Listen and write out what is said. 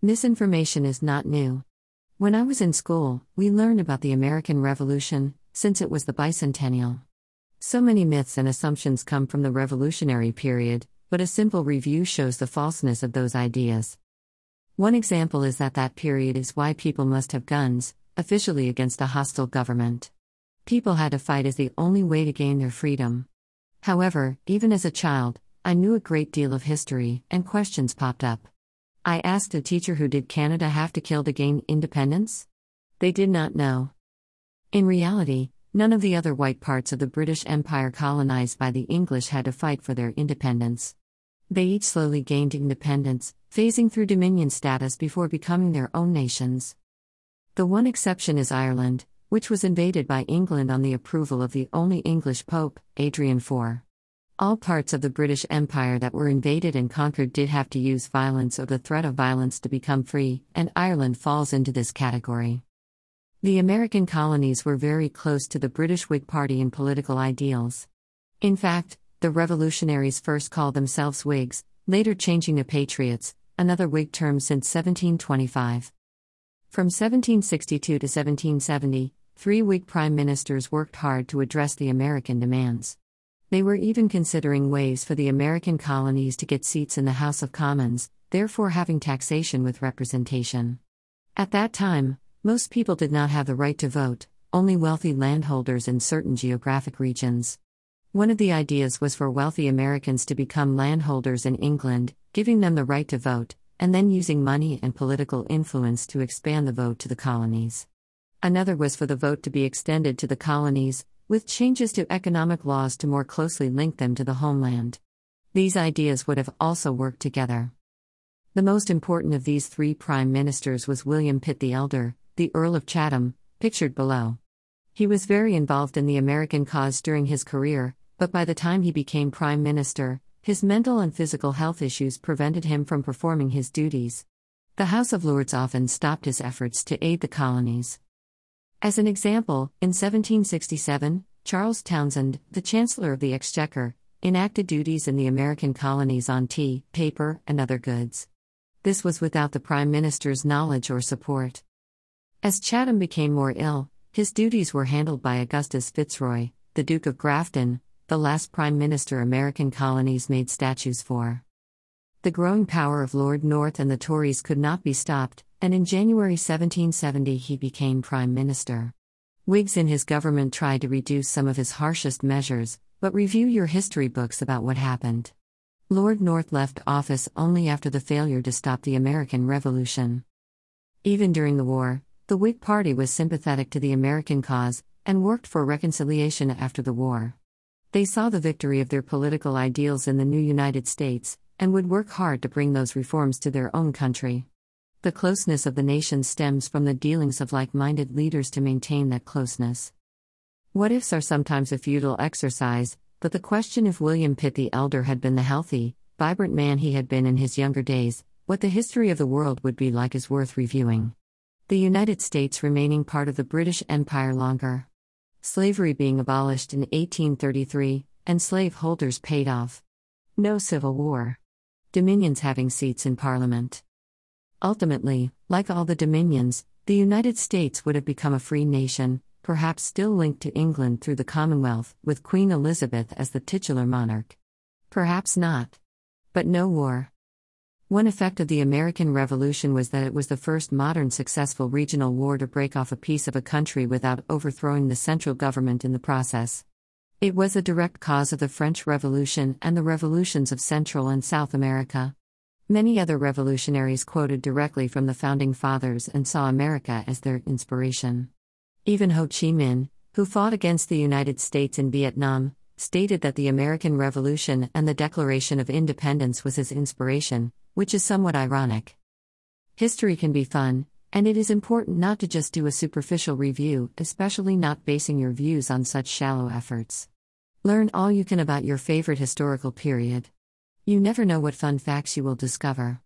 Misinformation is not new. When I was in school, we learned about the American Revolution, since it was the bicentennial. So many myths and assumptions come from the revolutionary period, but a simple review shows the falseness of those ideas. One example is that that period is why people must have guns, officially against a hostile government. People had to fight as the only way to gain their freedom. However, even as a child, I knew a great deal of history, and questions popped up. I asked a teacher who did Canada have to kill to gain independence? They did not know. In reality, none of the other white parts of the British Empire colonized by the English had to fight for their independence. They each slowly gained independence, phasing through dominion status before becoming their own nations. The one exception is Ireland, which was invaded by England on the approval of the only English Pope, Adrian IV. All parts of the British Empire that were invaded and conquered did have to use violence or the threat of violence to become free, and Ireland falls into this category. The American colonies were very close to the British Whig Party in political ideals. In fact, the revolutionaries first called themselves Whigs, later changing to Patriots, another Whig term since 1725. From 1762 to 1770, three Whig prime ministers worked hard to address the American demands. They were even considering ways for the American colonies to get seats in the House of Commons, therefore having taxation with representation. At that time, most people did not have the right to vote, only wealthy landholders in certain geographic regions. One of the ideas was for wealthy Americans to become landholders in England, giving them the right to vote, and then using money and political influence to expand the vote to the colonies. Another was for the vote to be extended to the colonies, with changes to economic laws to more closely link them to the homeland. These ideas would have also worked together. The most important of these three prime ministers was William Pitt the Elder, the Earl of Chatham, pictured below. He was very involved in the American cause during his career, but by the time he became prime minister, his mental and physical health issues prevented him from performing his duties. The House of Lords often stopped his efforts to aid the colonies. As an example, in 1767, Charles Townshend, the Chancellor of the Exchequer, enacted duties in the American colonies on tea, paper, and other goods. This was without the Prime Minister's knowledge or support. As Chatham became more ill, his duties were handled by Augustus Fitzroy, the Duke of Grafton, the last Prime Minister American colonies made statues for. The growing power of Lord North and the Tories could not be stopped, and in January 1770 he became Prime Minister. Whigs in his government tried to reduce some of his harshest measures, but review your history books about what happened. Lord North left office only after the failure to stop the American Revolution. Even during the war, the Whig Party was sympathetic to the American cause and worked for reconciliation after the war. They saw the victory of their political ideals in the new United States and would work hard to bring those reforms to their own country. The closeness of the nation stems from the dealings of like minded leaders to maintain that closeness. What ifs are sometimes a futile exercise, but the question if William Pitt the Elder had been the healthy, vibrant man he had been in his younger days, what the history of the world would be like is worth reviewing. The United States remaining part of the British Empire longer. Slavery being abolished in 1833, and slave holders paid off. No civil war. Dominions having seats in Parliament. Ultimately, like all the dominions, the United States would have become a free nation, perhaps still linked to England through the Commonwealth, with Queen Elizabeth as the titular monarch. Perhaps not. But no war. One effect of the American Revolution was that it was the first modern successful regional war to break off a piece of a country without overthrowing the central government in the process. It was a direct cause of the French Revolution and the revolutions of Central and South America. Many other revolutionaries quoted directly from the founding fathers and saw America as their inspiration. Even Ho Chi Minh, who fought against the United States in Vietnam, stated that the American Revolution and the Declaration of Independence was his inspiration, which is somewhat ironic. History can be fun, and it is important not to just do a superficial review, especially not basing your views on such shallow efforts. Learn all you can about your favorite historical period. You never know what fun facts you will discover.